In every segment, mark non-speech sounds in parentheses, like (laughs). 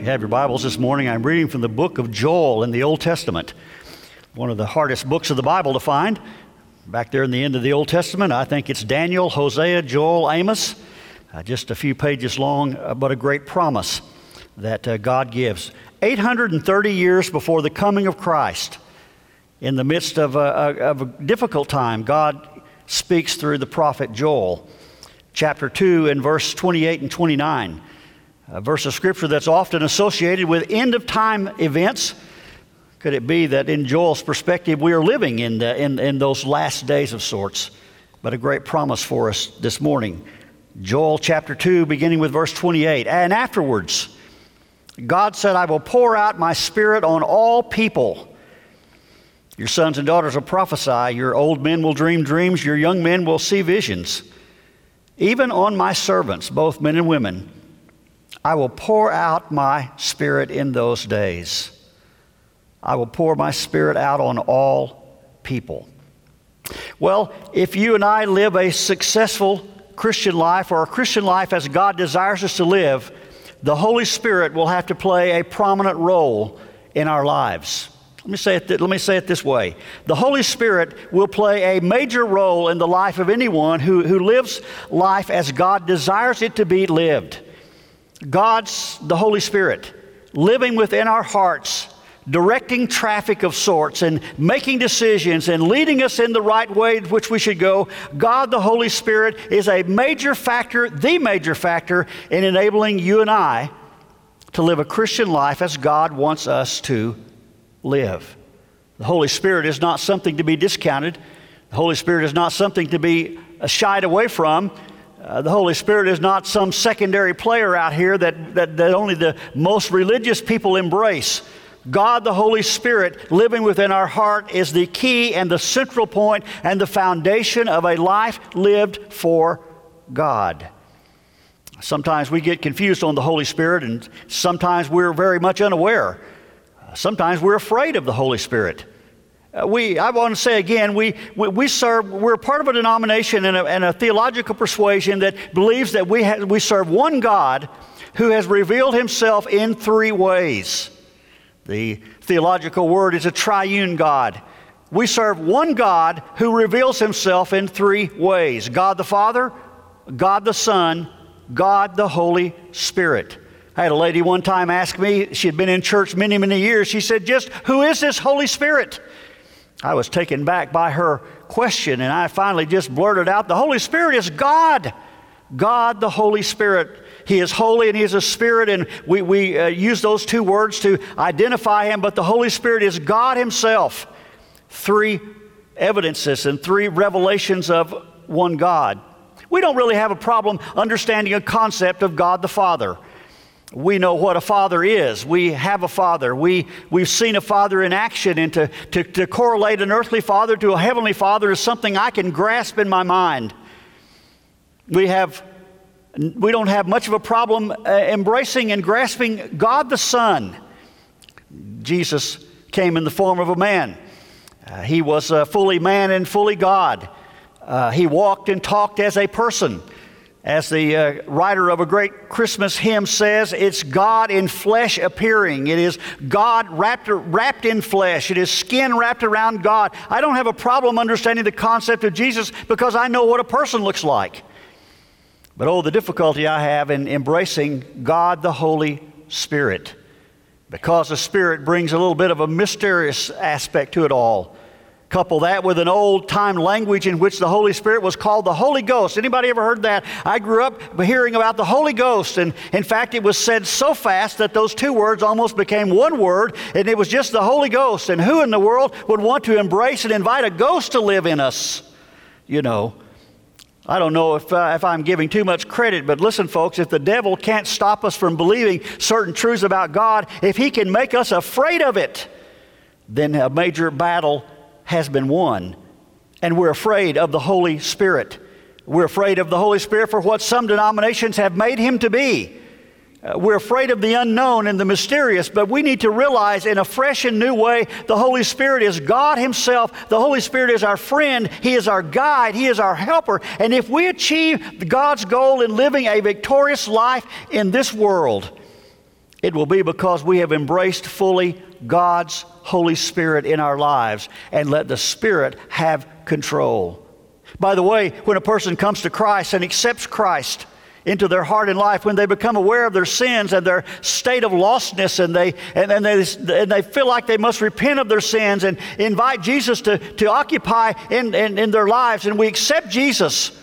You have your Bibles this morning, I'm reading from the book of Joel in the Old Testament. One of the hardest books of the Bible to find. Back there in the end of the Old Testament, I think it's Daniel, Hosea, Joel, Amos. Uh, just a few pages long, uh, but a great promise that uh, God gives. 830 years before the coming of Christ, in the midst of a, of a difficult time, God speaks through the prophet Joel. Chapter 2 and verse 28 and 29 a verse of scripture that's often associated with end of time events. Could it be that in Joel's perspective, we are living in, the, in, in those last days of sorts? But a great promise for us this morning. Joel chapter 2, beginning with verse 28. And afterwards, God said, I will pour out my spirit on all people. Your sons and daughters will prophesy, your old men will dream dreams, your young men will see visions. Even on my servants, both men and women I will pour out my spirit in those days. I will pour my spirit out on all people. Well, if you and I live a successful Christian life or a Christian life as God desires us to live, the Holy Spirit will have to play a prominent role in our lives. Let me, say it th- let me say it this way The Holy Spirit will play a major role in the life of anyone who, who lives life as God desires it to be lived. God's, the Holy Spirit, living within our hearts, directing traffic of sorts and making decisions and leading us in the right way which we should go, God the Holy Spirit is a major factor, the major factor in enabling you and I to live a Christian life as God wants us to live. The Holy Spirit is not something to be discounted. The Holy Spirit is not something to be shied away from. Uh, the Holy Spirit is not some secondary player out here that, that, that only the most religious people embrace. God, the Holy Spirit, living within our heart is the key and the central point and the foundation of a life lived for God. Sometimes we get confused on the Holy Spirit, and sometimes we're very much unaware. Sometimes we're afraid of the Holy Spirit. Uh, we, I want to say again, we, we, we, serve, we're part of a denomination and a, and a theological persuasion that believes that we, we serve one God who has revealed himself in three ways. The theological word is a triune God. We serve one God who reveals himself in three ways God the Father, God the Son, God the Holy Spirit. I had a lady one time ask me, she had been in church many, many years. She said, Just who is this Holy Spirit? I was taken back by her question, and I finally just blurted out the Holy Spirit is God. God, the Holy Spirit. He is holy and He is a spirit, and we, we uh, use those two words to identify Him, but the Holy Spirit is God Himself. Three evidences and three revelations of one God. We don't really have a problem understanding a concept of God the Father we know what a father is. We have a father. We, we've seen a father in action, and to, to, to correlate an earthly father to a heavenly father is something I can grasp in my mind. We, have, we don't have much of a problem uh, embracing and grasping God the Son. Jesus came in the form of a man. Uh, he was uh, fully man and fully God. Uh, he walked and talked as a person. As the uh, writer of a great Christmas hymn says, it's God in flesh appearing. It is God wrapped, wrapped in flesh. It is skin wrapped around God. I don't have a problem understanding the concept of Jesus because I know what a person looks like. But oh, the difficulty I have in embracing God the Holy Spirit because the Spirit brings a little bit of a mysterious aspect to it all. Couple that with an old time language in which the Holy Spirit was called the Holy Ghost. Anybody ever heard that? I grew up hearing about the Holy Ghost, and in fact, it was said so fast that those two words almost became one word, and it was just the Holy Ghost. And who in the world would want to embrace and invite a ghost to live in us? You know. I don't know if, uh, if I'm giving too much credit, but listen, folks, if the devil can't stop us from believing certain truths about God, if he can make us afraid of it, then a major battle has been won. And we're afraid of the Holy Spirit. We're afraid of the Holy Spirit for what some denominations have made him to be. Uh, we're afraid of the unknown and the mysterious, but we need to realize in a fresh and new way the Holy Spirit is God Himself. The Holy Spirit is our friend, He is our guide, He is our helper. And if we achieve God's goal in living a victorious life in this world, it will be because we have embraced fully God's Holy Spirit in our lives and let the Spirit have control. By the way, when a person comes to Christ and accepts Christ, into their heart and life when they become aware of their sins and their state of lostness and they, and, and they, and they feel like they must repent of their sins and invite Jesus to, to occupy in, in, in their lives and we accept Jesus,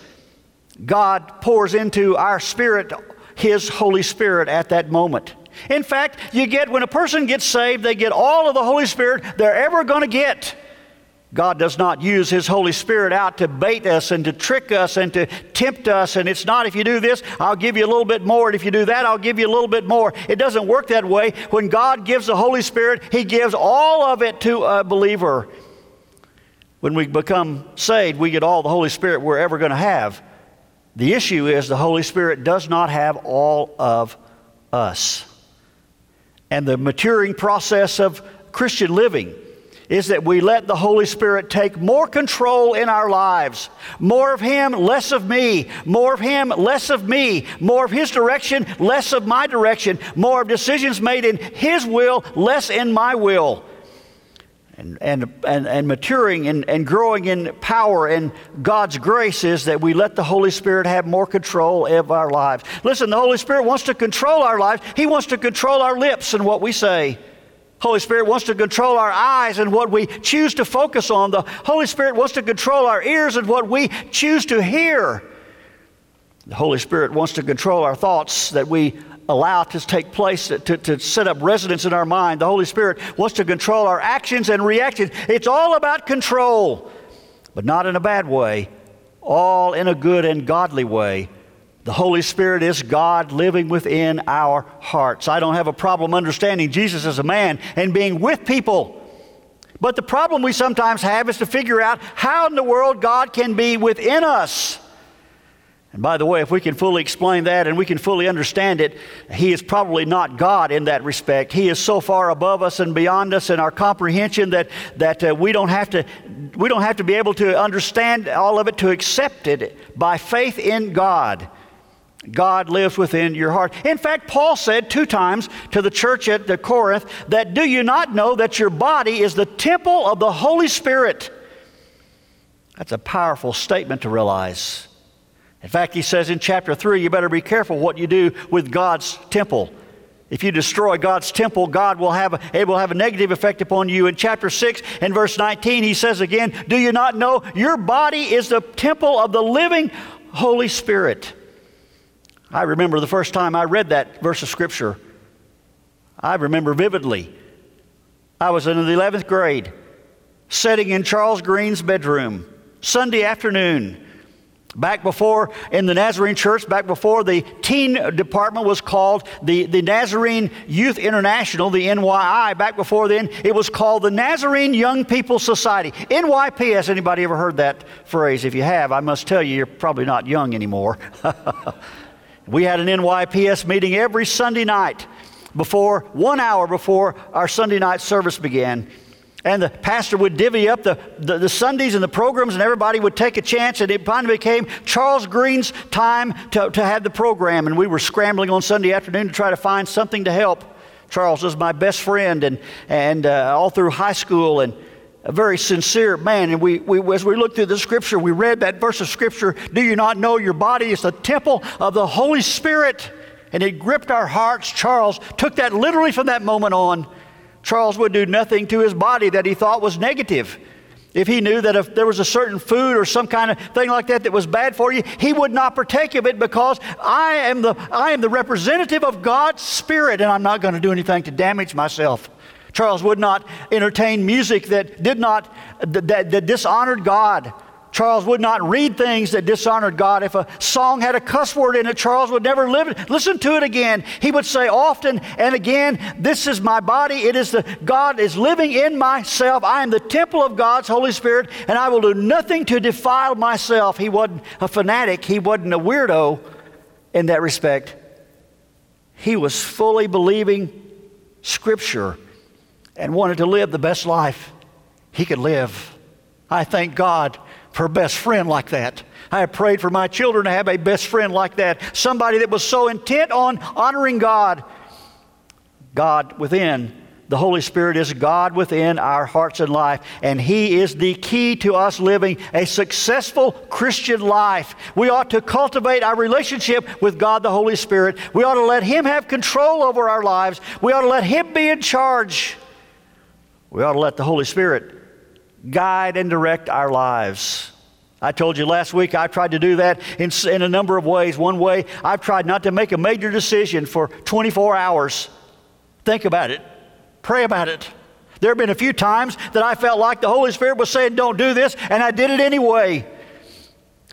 God pours into our spirit His Holy Spirit at that moment. In fact, you get, when a person gets saved, they get all of the Holy Spirit they're ever going to get. God does not use His Holy Spirit out to bait us and to trick us and to tempt us. And it's not if you do this, I'll give you a little bit more. And if you do that, I'll give you a little bit more. It doesn't work that way. When God gives the Holy Spirit, He gives all of it to a believer. When we become saved, we get all the Holy Spirit we're ever going to have. The issue is the Holy Spirit does not have all of us. And the maturing process of Christian living is that we let the Holy Spirit take more control in our lives. More of Him, less of me. More of Him, less of me. More of His direction, less of my direction. More of decisions made in His will, less in my will. And, and, and, and maturing and, and growing in power and God's grace is that we let the Holy Spirit have more control of our lives. Listen, the Holy Spirit wants to control our lives. He wants to control our lips and what we say. Holy Spirit wants to control our eyes and what we choose to focus on. The Holy Spirit wants to control our ears and what we choose to hear. The Holy Spirit wants to control our thoughts that we allow to take place, to, to set up residence in our mind. The Holy Spirit wants to control our actions and reactions. It's all about control, but not in a bad way, all in a good and godly way. The Holy Spirit is God living within our hearts. I don't have a problem understanding Jesus as a man and being with people. But the problem we sometimes have is to figure out how in the world God can be within us. And by the way, if we can fully explain that and we can fully understand it, He is probably not God in that respect. He is so far above us and beyond us in our comprehension that, that uh, we, don't have to, we don't have to be able to understand all of it to accept it by faith in God. God lives within your heart. In fact, Paul said two times to the church at the Corinth that do you not know that your body is the temple of the Holy Spirit? That's a powerful statement to realize. In fact, he says in chapter 3, you better be careful what you do with God's temple. If you destroy God's temple, God will have a, it will have a negative effect upon you. In chapter 6 and verse 19, he says again, Do you not know your body is the temple of the living Holy Spirit? I remember the first time I read that verse of Scripture. I remember vividly. I was in the 11th grade, sitting in Charles Green's bedroom, Sunday afternoon. Back before, in the Nazarene church, back before the teen department was called the, the Nazarene Youth International, the NYI, back before then, it was called the Nazarene Young People Society. NYPS, anybody ever heard that phrase? If you have, I must tell you, you're probably not young anymore. (laughs) We had an NYPS meeting every Sunday night before, one hour before our Sunday night service began. And the pastor would divvy up the, the, the, Sundays and the programs, and everybody would take a chance. And it finally became Charles Green's time to, to have the program. And we were scrambling on Sunday afternoon to try to find something to help. Charles was my best friend, and, and uh, all through high school. And a very sincere man. And we, we, as we looked through the scripture, we read that verse of scripture Do you not know your body is the temple of the Holy Spirit? And it gripped our hearts. Charles took that literally from that moment on. Charles would do nothing to his body that he thought was negative. If he knew that if there was a certain food or some kind of thing like that that was bad for you, he would not partake of it because I am the, I am the representative of God's Spirit and I'm not going to do anything to damage myself. Charles would not entertain music that did not that, that dishonored God. Charles would not read things that dishonored God. If a song had a cuss word in it, Charles would never live, listen to it again. He would say often and again, This is my body. It is the God is living in myself. I am the temple of God's Holy Spirit, and I will do nothing to defile myself. He wasn't a fanatic, he wasn't a weirdo in that respect. He was fully believing Scripture and wanted to live the best life he could live. I thank God for a best friend like that. I have prayed for my children to have a best friend like that, somebody that was so intent on honoring God. God within. The Holy Spirit is God within our hearts and life, and He is the key to us living a successful Christian life. We ought to cultivate our relationship with God the Holy Spirit. We ought to let Him have control over our lives. We ought to let Him be in charge. We ought to let the Holy Spirit guide and direct our lives. I told you last week I tried to do that in, in a number of ways. One way, I've tried not to make a major decision for 24 hours. Think about it. Pray about it. There have been a few times that I felt like the Holy Spirit was saying, Don't do this, and I did it anyway.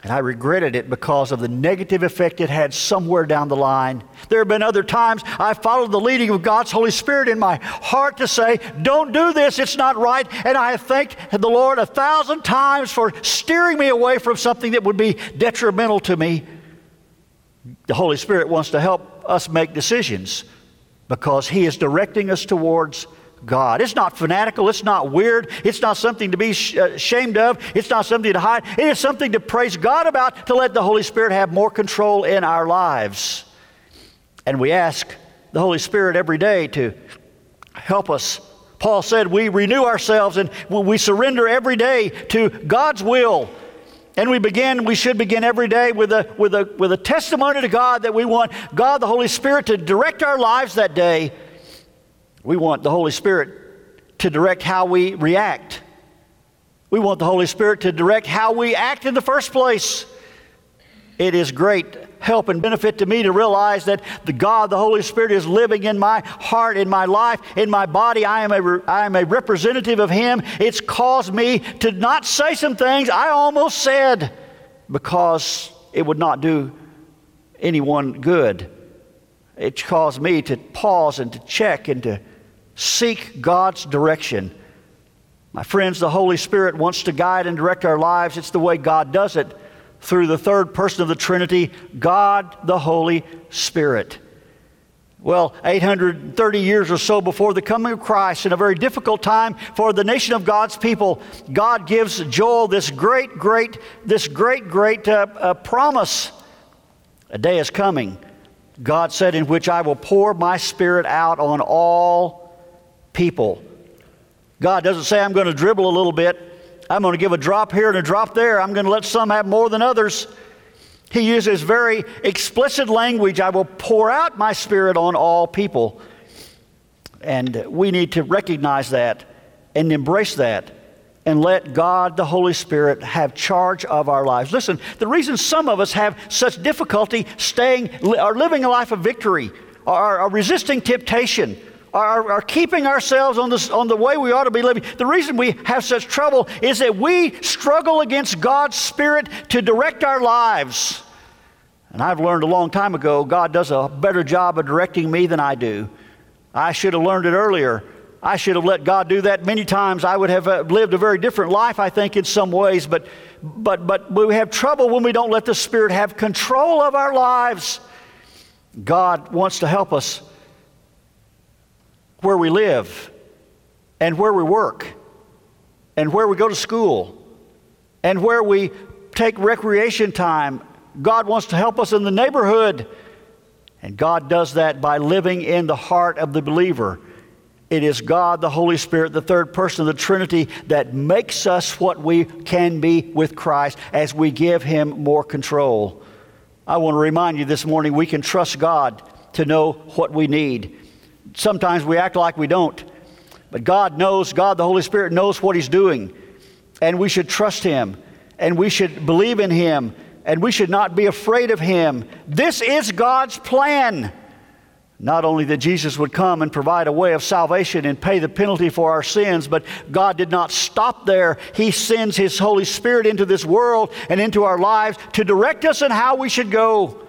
And I regretted it because of the negative effect it had somewhere down the line. There have been other times I followed the leading of God's Holy Spirit in my heart to say, Don't do this, it's not right. And I have thanked the Lord a thousand times for steering me away from something that would be detrimental to me. The Holy Spirit wants to help us make decisions because He is directing us towards God. It's not fanatical. It's not weird. It's not something to be uh, ashamed of. It's not something to hide. It is something to praise God about, to let the Holy Spirit have more control in our lives. And we ask the Holy Spirit every day to help us. Paul said we renew ourselves and we surrender every day to God's will and we begin, we should begin every day with a, with, a, with a testimony to God that we want God, the Holy Spirit, to direct our lives that day. We want the Holy Spirit to direct how we react. We want the Holy Spirit to direct how we act in the first place. It is great help and benefit to me to realize that the God, the Holy Spirit, is living in my heart, in my life, in my body. I am a, I am a representative of Him. It's caused me to not say some things I almost said because it would not do anyone good. It caused me to pause and to check and to seek God's direction. My friends, the Holy Spirit wants to guide and direct our lives. It's the way God does it through the third person of the Trinity, God the Holy Spirit. Well, 830 years or so before the coming of Christ, in a very difficult time for the nation of God's people, God gives Joel this great, great, this great, great uh, uh, promise. A day is coming, God said, in which I will pour my spirit out on all people. God doesn't say I'm going to dribble a little bit. I'm going to give a drop here and a drop there. I'm going to let some have more than others. He uses very explicit language I will pour out my spirit on all people. And we need to recognize that and embrace that and let God, the Holy Spirit, have charge of our lives. Listen, the reason some of us have such difficulty staying or living a life of victory or, or resisting temptation are, are keeping ourselves on, this, on the way we ought to be living. The reason we have such trouble is that we struggle against God's Spirit to direct our lives. And I've learned a long time ago God does a better job of directing me than I do. I should have learned it earlier. I should have let God do that many times. I would have uh, lived a very different life, I think, in some ways. But, but, but we have trouble when we don't let the Spirit have control of our lives. God wants to help us where we live and where we work and where we go to school and where we take recreation time. God wants to help us in the neighborhood. And God does that by living in the heart of the believer. It is God, the Holy Spirit, the third person of the Trinity, that makes us what we can be with Christ as we give Him more control. I want to remind you this morning we can trust God to know what we need sometimes we act like we don't. But God knows, God the Holy Spirit knows what He's doing. And we should trust Him. And we should believe in Him. And we should not be afraid of Him. This is God's plan. Not only that Jesus would come and provide a way of salvation and pay the penalty for our sins, but God did not stop there. He sends His Holy Spirit into this world and into our lives to direct us in how we should go.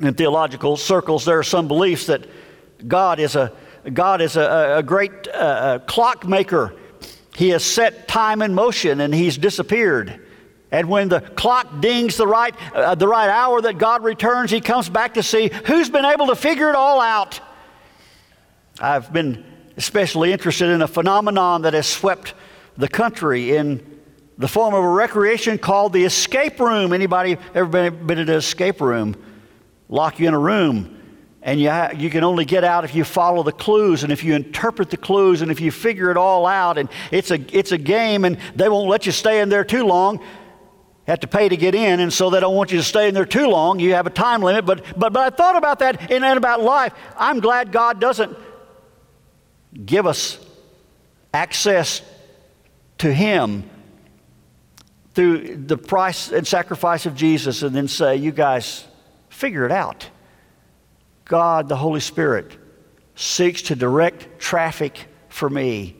In theological circles, there are some beliefs that God is a, God is a, a great uh, clockmaker. He has set time in motion and he's disappeared. And when the clock dings the right, uh, the right hour that God returns, he comes back to see who's been able to figure it all out. I've been especially interested in a phenomenon that has swept the country in the form of a recreation called the escape room. Anybody ever been, been in an escape room? Lock you in a room and you, you can only get out if you follow the clues and if you interpret the clues and if you figure it all out. And it's a, it's a game, and they won't let you stay in there too long. You have to pay to get in, and so they don't want you to stay in there too long. You have a time limit. But, but, but I thought about that and, and about life. I'm glad God doesn't give us access to Him through the price and sacrifice of Jesus and then say, You guys, figure it out. God, the Holy Spirit, seeks to direct traffic for me.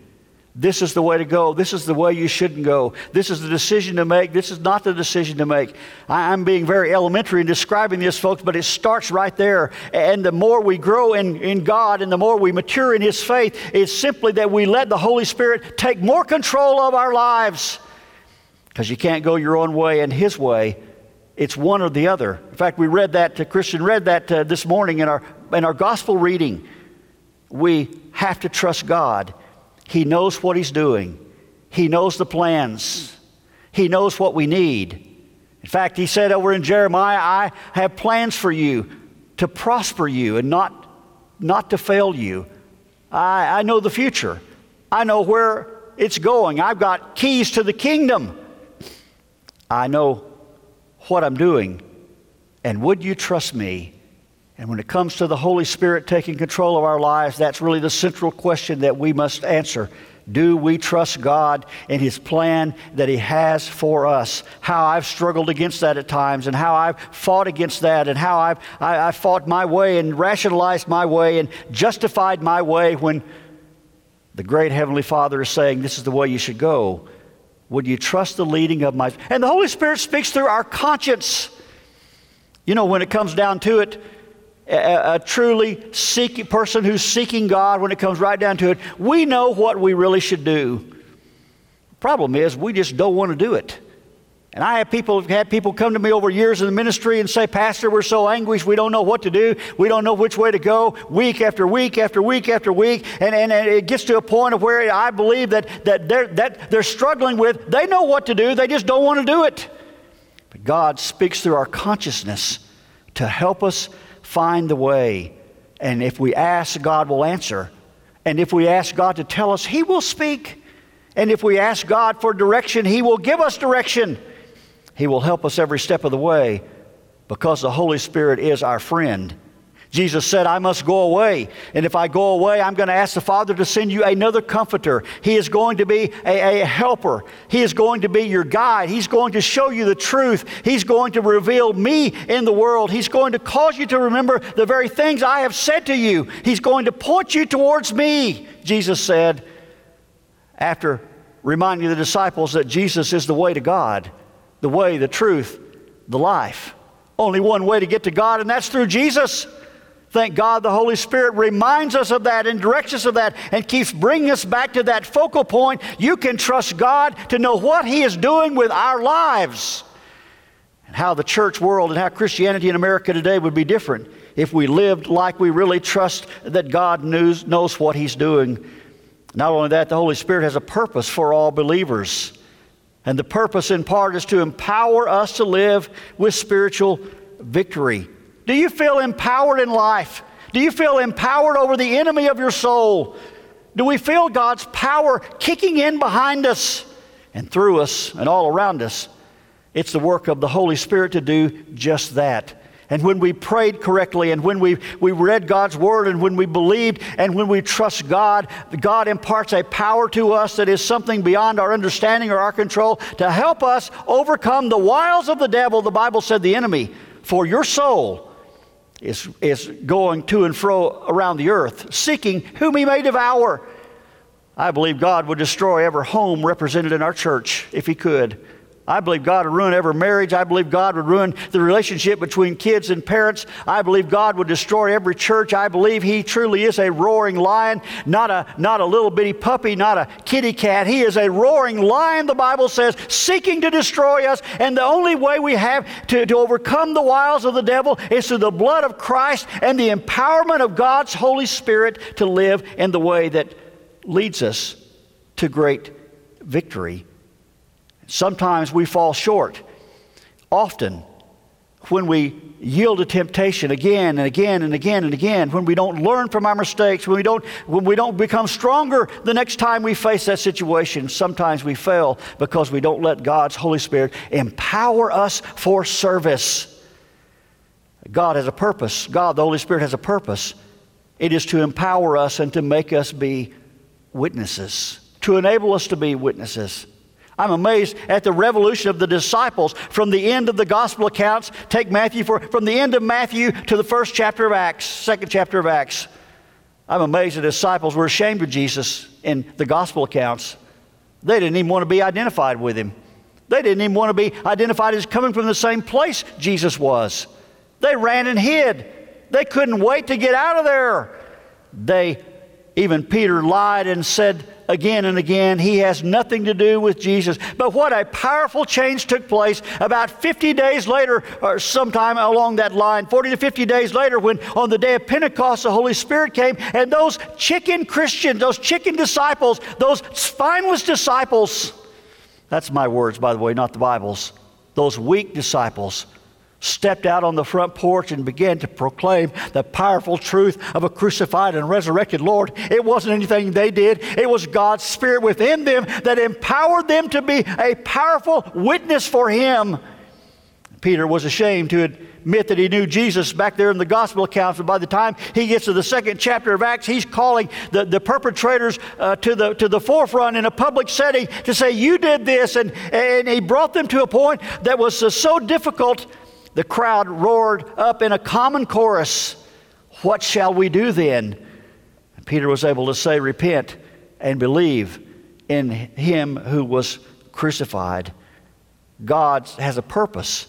This is the way to go. This is the way you shouldn't go. This is the decision to make. This is not the decision to make. I, am being very elementary in describing this, folks, but it starts right there. And the more we grow in, in God and the more we mature in His faith, it's simply that we let the Holy Spirit take more control of our lives. Because you can't go your own way and His way it's one or the other. In fact, we read that, uh, Christian read that uh, this morning in our, in our gospel reading. We have to trust God. He knows what He's doing, He knows the plans, He knows what we need. In fact, He said over in Jeremiah, I have plans for you to prosper you and not, not to fail you. I, I know the future, I know where it's going. I've got keys to the kingdom. I know what I'm doing? And would you trust me? And when it comes to the Holy Spirit taking control of our lives, that's really the central question that we must answer. Do we trust God and His plan that He has for us? How I've struggled against that at times, and how I've fought against that, and how I've I, I fought my way and rationalized my way and justified my way when the great Heavenly Father is saying, This is the way you should go. Would you trust the leading of my. And the Holy Spirit speaks through our conscience. You know, when it comes down to it, a, a, truly seeking person who's seeking God, when it comes right down to it, we know what we really should do. Problem is, we just don't want to do it. And I have people had people come to me over years in the ministry and say, Pastor, we're so anguished, we don't know what to do, we don't know which way to go, week after week after week after week. And, and, and it gets to a point of where I believe that, that, they're, that they're struggling with, they know what to do, they just don't want to do it. But God speaks through our consciousness to help us find the way. And if we ask, God will answer. And if we ask God to tell us, He will speak. And if we ask God for direction, He will give us direction. He will help us every step of the way because the Holy Spirit is our friend. Jesus said, I must go away. And if I go away, I'm going to ask the Father to send you another comforter. He is going to be a, a, helper. He is going to be your guide. He's going to show you the truth. He's going to reveal me in the world. He's going to cause you to remember the very things I have said to you. He's going to point you towards me, Jesus said, after reminding the disciples that Jesus is the way to God the way, the truth, the life. Only one way to get to God, and that's through Jesus. Thank God the Holy Spirit reminds us of that and directs us of that and keeps bringing us back to that focal point. You can trust God to know what He is doing with our lives and how the church world and how Christianity in America today would be different if we lived like we really trust that God knows, knows what He's doing. Not only that, the Holy Spirit has a purpose for all believers. And the purpose, in part, is to empower us to live with spiritual victory. Do you feel empowered in life? Do you feel empowered over the enemy of your soul? Do we feel God's power kicking in behind us and through us and all around us? It's the work of the Holy Spirit to do just that and when we prayed correctly, and when we, we read God's Word, and when we believed, and when we trust God, God imparts a power to us that is something beyond our understanding or our control to help us overcome the wiles of the devil. The Bible said the enemy for your soul is, is going to and fro around the earth, seeking whom he may devour. I believe God would destroy every home represented in our church if he could. I believe God would ruin every marriage. I believe God would ruin the relationship between kids and parents. I believe God would destroy every church. I believe He truly is a roaring lion, not a, not a little bitty puppy, not a kitty cat. He is a roaring lion, the Bible says, seeking to destroy us. And the only way we have to, to overcome the wiles of the devil is through the blood of Christ and the empowerment of God's Holy Spirit to live in the way that leads us to great victory Sometimes we fall short. Often when we yield to temptation again and again and again and again, when we don't learn from our mistakes, when we don't, when we don't become stronger the next time we face that situation, sometimes we fail because we don't let God's Holy Spirit empower us for service. God has a purpose. God, the Holy Spirit, has a purpose. It is to empower us and to make us be witnesses, to enable us to be witnesses. I'm amazed at the revolution of the disciples from the end of the gospel accounts. Take Matthew for, from the end of Matthew to the first chapter of Acts, second chapter of Acts. I'm amazed the disciples were ashamed of Jesus in the gospel accounts. They didn't even want to be identified with him. They didn't even want to be identified as coming from the same place Jesus was. They ran and hid. They couldn't wait to get out of there. They, even Peter lied and said, again and again. He has nothing to do with Jesus. But what a powerful change took place about 50 days later, or sometime along that line, 40 to 50 days later, when on the day of Pentecost the Holy Spirit came, and those chicken Christians, those chicken disciples, those spineless disciples, that's my words, by the way, not the Bible's, those weak disciples stepped out on the front porch and began to proclaim the powerful truth of a crucified and resurrected Lord. It wasn't anything they did, it was God's Spirit within them that empowered them to be a powerful witness for Him. Peter was ashamed to admit that he knew Jesus back there in the gospel accounts, but by the time he gets to the second chapter of Acts, he's calling the, the perpetrators uh, to, the, to the forefront in a public setting to say, You did this. And, and he brought them to a point that was uh, so difficult the crowd roared up in a common chorus, What shall we do then? Peter was able to say, Repent and believe in him who was crucified. God has a purpose.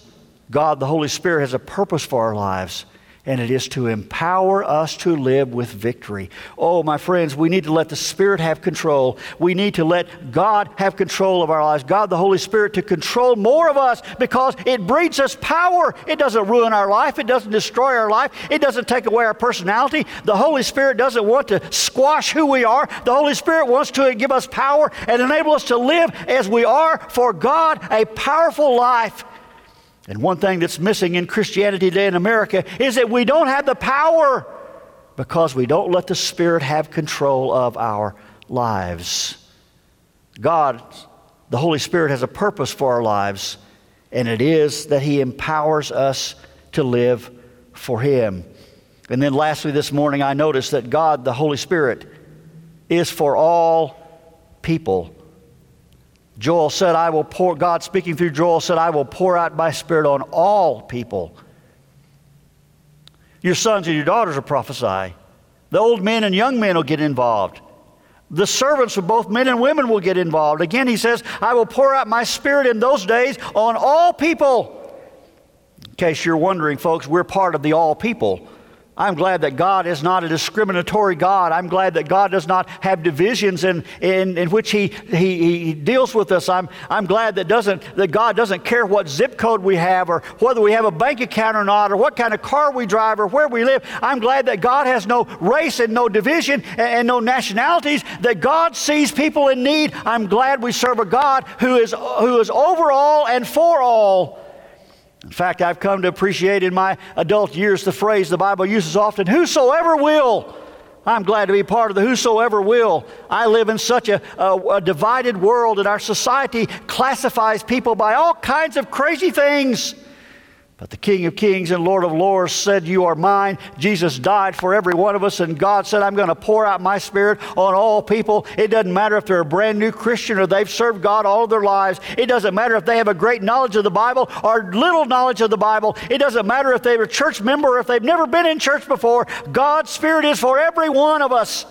God, the Holy Spirit, has a purpose for our lives and it is to empower us to live with victory. Oh, my friends, we need to let the Spirit have control. We need to let God have control of our lives, God, the Holy Spirit, to control more of us because it breeds us power. It doesn't ruin our life, it doesn't destroy our life, it doesn't take away our personality. The Holy Spirit doesn't want to squash who we are. The Holy Spirit wants to give us power and enable us to live as we are for God, a powerful life. And one thing that's missing in Christianity today in America is that we don't have the power because we don't let the Spirit have control of our lives. God, the Holy Spirit, has a purpose for our lives, and it is that He empowers us to live for Him. And then, lastly, this morning, I noticed that God, the Holy Spirit, is for all people Joel said, I will pour, God speaking through Joel said, I will pour out my spirit on all people. Your sons and your daughters will prophesy. The old men and young men will get involved. The servants of both men and women will get involved. Again, he says, I will pour out my spirit in those days on all people. In case you're wondering, folks, we're part of the all people. I'm glad that God is not a discriminatory God. I'm glad that God does not have divisions in, in, in which he, he, he deals with us. I'm, I'm glad that, doesn't, that God doesn't care what zip code we have or whether we have a bank account or not or what kind of car we drive or where we live. I'm glad that God has no race and no division and, and no nationalities, that God sees people in need. I'm glad we serve a God who is, who is over all and for all. In fact, I've come to appreciate in my adult years the phrase the Bible uses often whosoever will. I'm glad to be part of the whosoever will. I live in such a, a, a, divided world, and our society classifies people by all kinds of crazy things. But the King of Kings and Lord of Lords said, You are mine. Jesus died for every one of us, and God said, I'm going to pour out my Spirit on all people. It doesn't matter if they're a brand new Christian or they've served God all their lives. It doesn't matter if they have a great knowledge of the Bible or little knowledge of the Bible. It doesn't matter if they're a church member or if they've never been in church before. God's Spirit is for every one of us.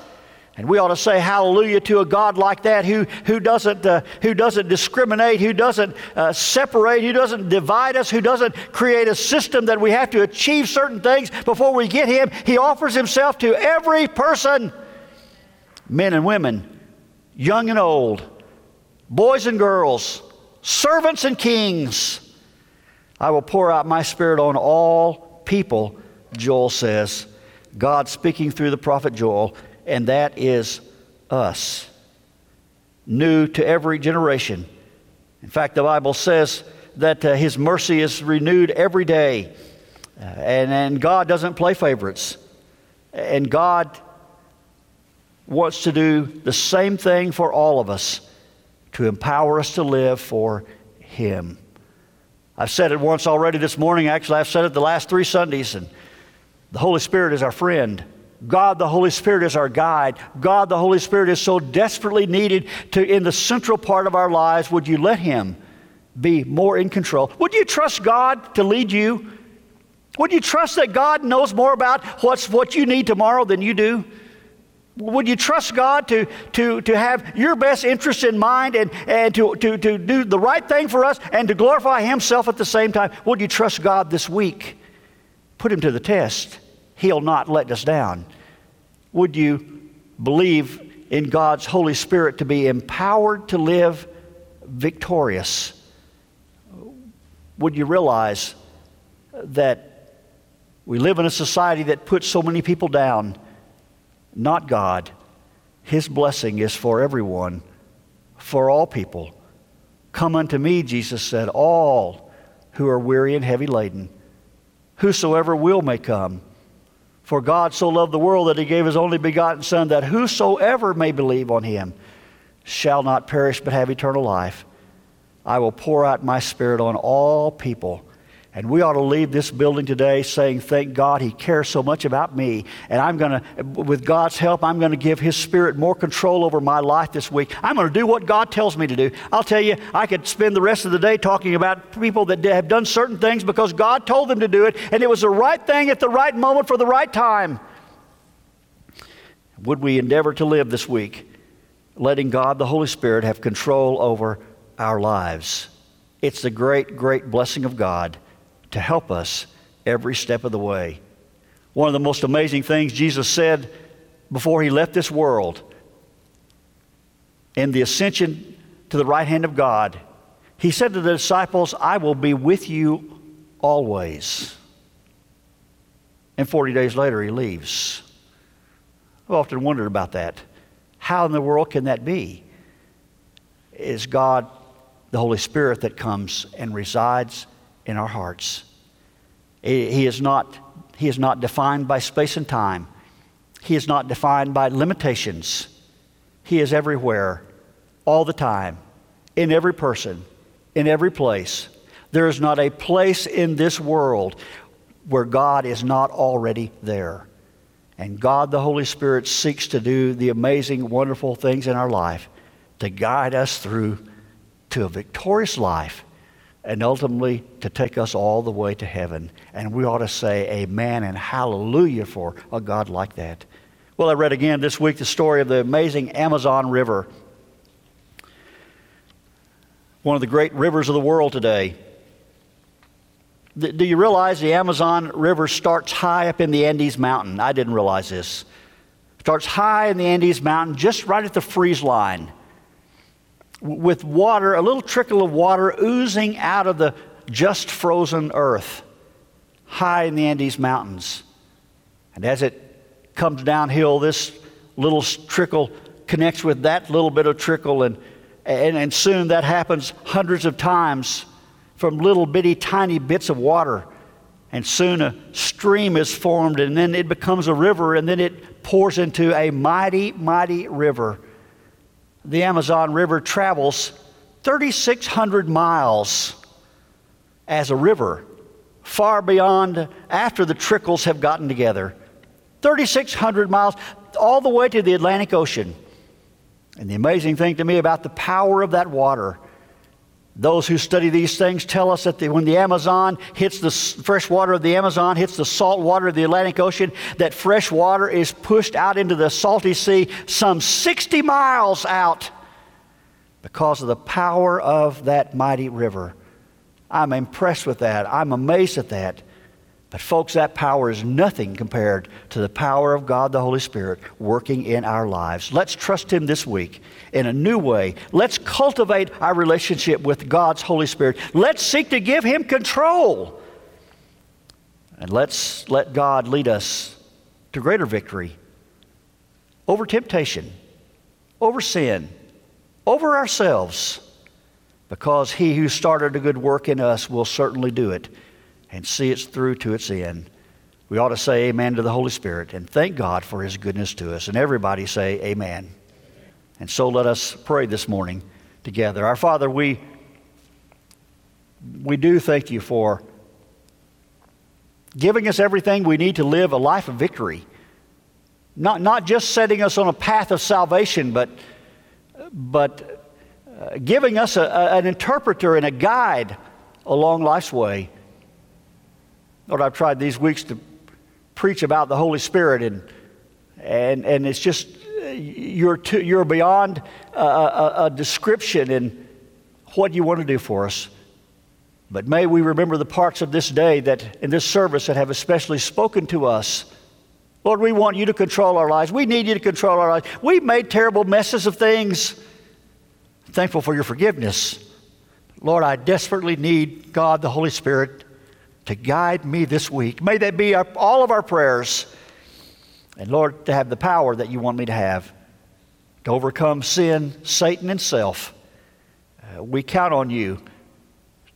And we ought to say hallelujah to a God like that who, who, doesn't, uh, who doesn't discriminate, who doesn't uh, separate, who doesn't divide us, who doesn't create a system that we have to achieve certain things before we get Him. He offers Himself to every person men and women, young and old, boys and girls, servants and kings. I will pour out my Spirit on all people, Joel says. God speaking through the prophet Joel and that is us. New to every generation. In fact, the Bible says that uh, His mercy is renewed every day. Uh, and, and God doesn't play favorites. And God wants to do the same thing for all of us to empower us to live for Him. I've said it once already this morning. Actually, I've said it the last three Sundays. And the Holy Spirit is our friend. God the Holy Spirit is our guide. God the Holy Spirit is so desperately needed to in the central part of our lives. Would you let him be more in control? Would you trust God to lead you? Would you trust that God knows more about what's what you need tomorrow than you do? Would you trust God to, to, to have your best interest in mind and, and to, to, to do the right thing for us and to glorify Himself at the same time? Would you trust God this week? Put Him to the test. He'll not let us down. Would you believe in God's Holy Spirit to be empowered to live victorious? Would you realize that we live in a society that puts so many people down? Not God. His blessing is for everyone, for all people. Come unto me, Jesus said, all who are weary and heavy laden. Whosoever will may come. For God so loved the world that he gave his only begotten Son, that whosoever may believe on him shall not perish but have eternal life. I will pour out my Spirit on all people. And we ought to leave this building today saying, Thank God he cares so much about me. And I'm going to, with God's help, I'm going to give his spirit more control over my life this week. I'm going to do what God tells me to do. I'll tell you, I could spend the rest of the day talking about people that have done certain things because God told them to do it, and it was the right thing at the right moment for the right time. Would we endeavor to live this week letting God, the Holy Spirit, have control over our lives? It's the great, great blessing of God to help us every step of the way. One of the most amazing things Jesus said before he left this world in the ascension to the right hand of God, he said to the disciples, I will be with you always. And 40 days later, he leaves. I've often wondered about that. How in the world can that be? Is God the Holy Spirit that comes and resides in our hearts. He is not, he is not defined by space and time. He is not defined by limitations. He is everywhere, all the time, in every person, in every place. There is not a place in this world where God is not already there. And God, the Holy Spirit, seeks to do the amazing, wonderful things in our life to guide us through to a victorious life and ultimately to take us all the way to heaven. And we ought to say amen and hallelujah for a God like that. Well, I read again this week the story of the amazing Amazon River, one of the great rivers of the world today. Do you realize the Amazon River starts high up in the Andes Mountain? I didn't realize this. Starts high in the Andes Mountain, just right at the freeze line with water, a little trickle of water oozing out of the just frozen earth high in the Andes Mountains. And as it comes downhill, this little trickle connects with that little bit of trickle, and, and, and soon that happens hundreds of times from little bitty tiny bits of water. And soon a stream is formed, and then it becomes a river, and then it pours into a mighty, mighty river the Amazon River travels 3,600 miles as a river, far beyond after the trickles have gotten together. 3,600 miles, all the way to the Atlantic Ocean. And the amazing thing to me about the power of that water those who study these things tell us that the, when the Amazon hits the fresh water of the Amazon, hits the salt water of the Atlantic Ocean, that fresh water is pushed out into the salty sea some 60 miles out because of the power of that mighty river. I'm impressed with that. I'm amazed at that. But, folks, that power is nothing compared to the power of God the Holy Spirit working in our lives. Let's trust Him this week in a new way. Let's cultivate our relationship with God's Holy Spirit. Let's seek to give Him control. And let's let God lead us to greater victory over temptation, over sin, over ourselves, because he who started a good work in us will certainly do it and see it through to its end. We ought to say amen to the Holy Spirit and thank God for his goodness to us. And everybody say amen. And so let us pray this morning together. Our Father, we, we do thank you for giving us everything we need to live a life of victory. Not, not just setting us on a path of salvation, but, but uh, giving us a, a, an interpreter and a guide along life's way. Lord, I've tried these weeks to preach about the Holy Spirit, and, and, and it's just, you're, too, you're beyond a, a, a description in what you want to do for us. But may we remember the parts of this day that in this service that have especially spoken to us. Lord, we want you to control our lives. We need you to control our lives. We've made terrible messes of things. thankful for your forgiveness. Lord, I desperately need God, the Holy Spirit, to guide me this week. May that be our, all of our prayers. And Lord, to have the power that you want me to have to overcome sin, Satan, and self. Uh, we count on you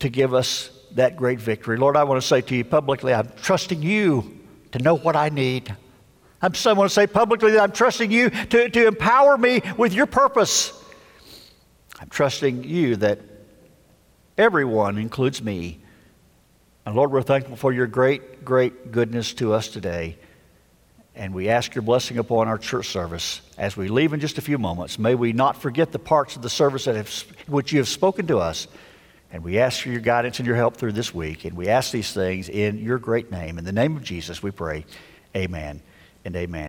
to give us that great victory. Lord, I want to say to you publicly, I'm trusting you to know what I need. I'm, want to say publicly that I'm trusting you to, to empower me with your purpose. I'm trusting you that everyone includes me. And Lord, we're thankful for your great, great goodness to us today. And we ask your blessing upon our church service as we leave in just a few moments. May we not forget the parts of the service that have, which you have spoken to us. And we ask for your guidance and your help through this week. And we ask these things in your great name. In the name of Jesus, we pray. Amen and amen.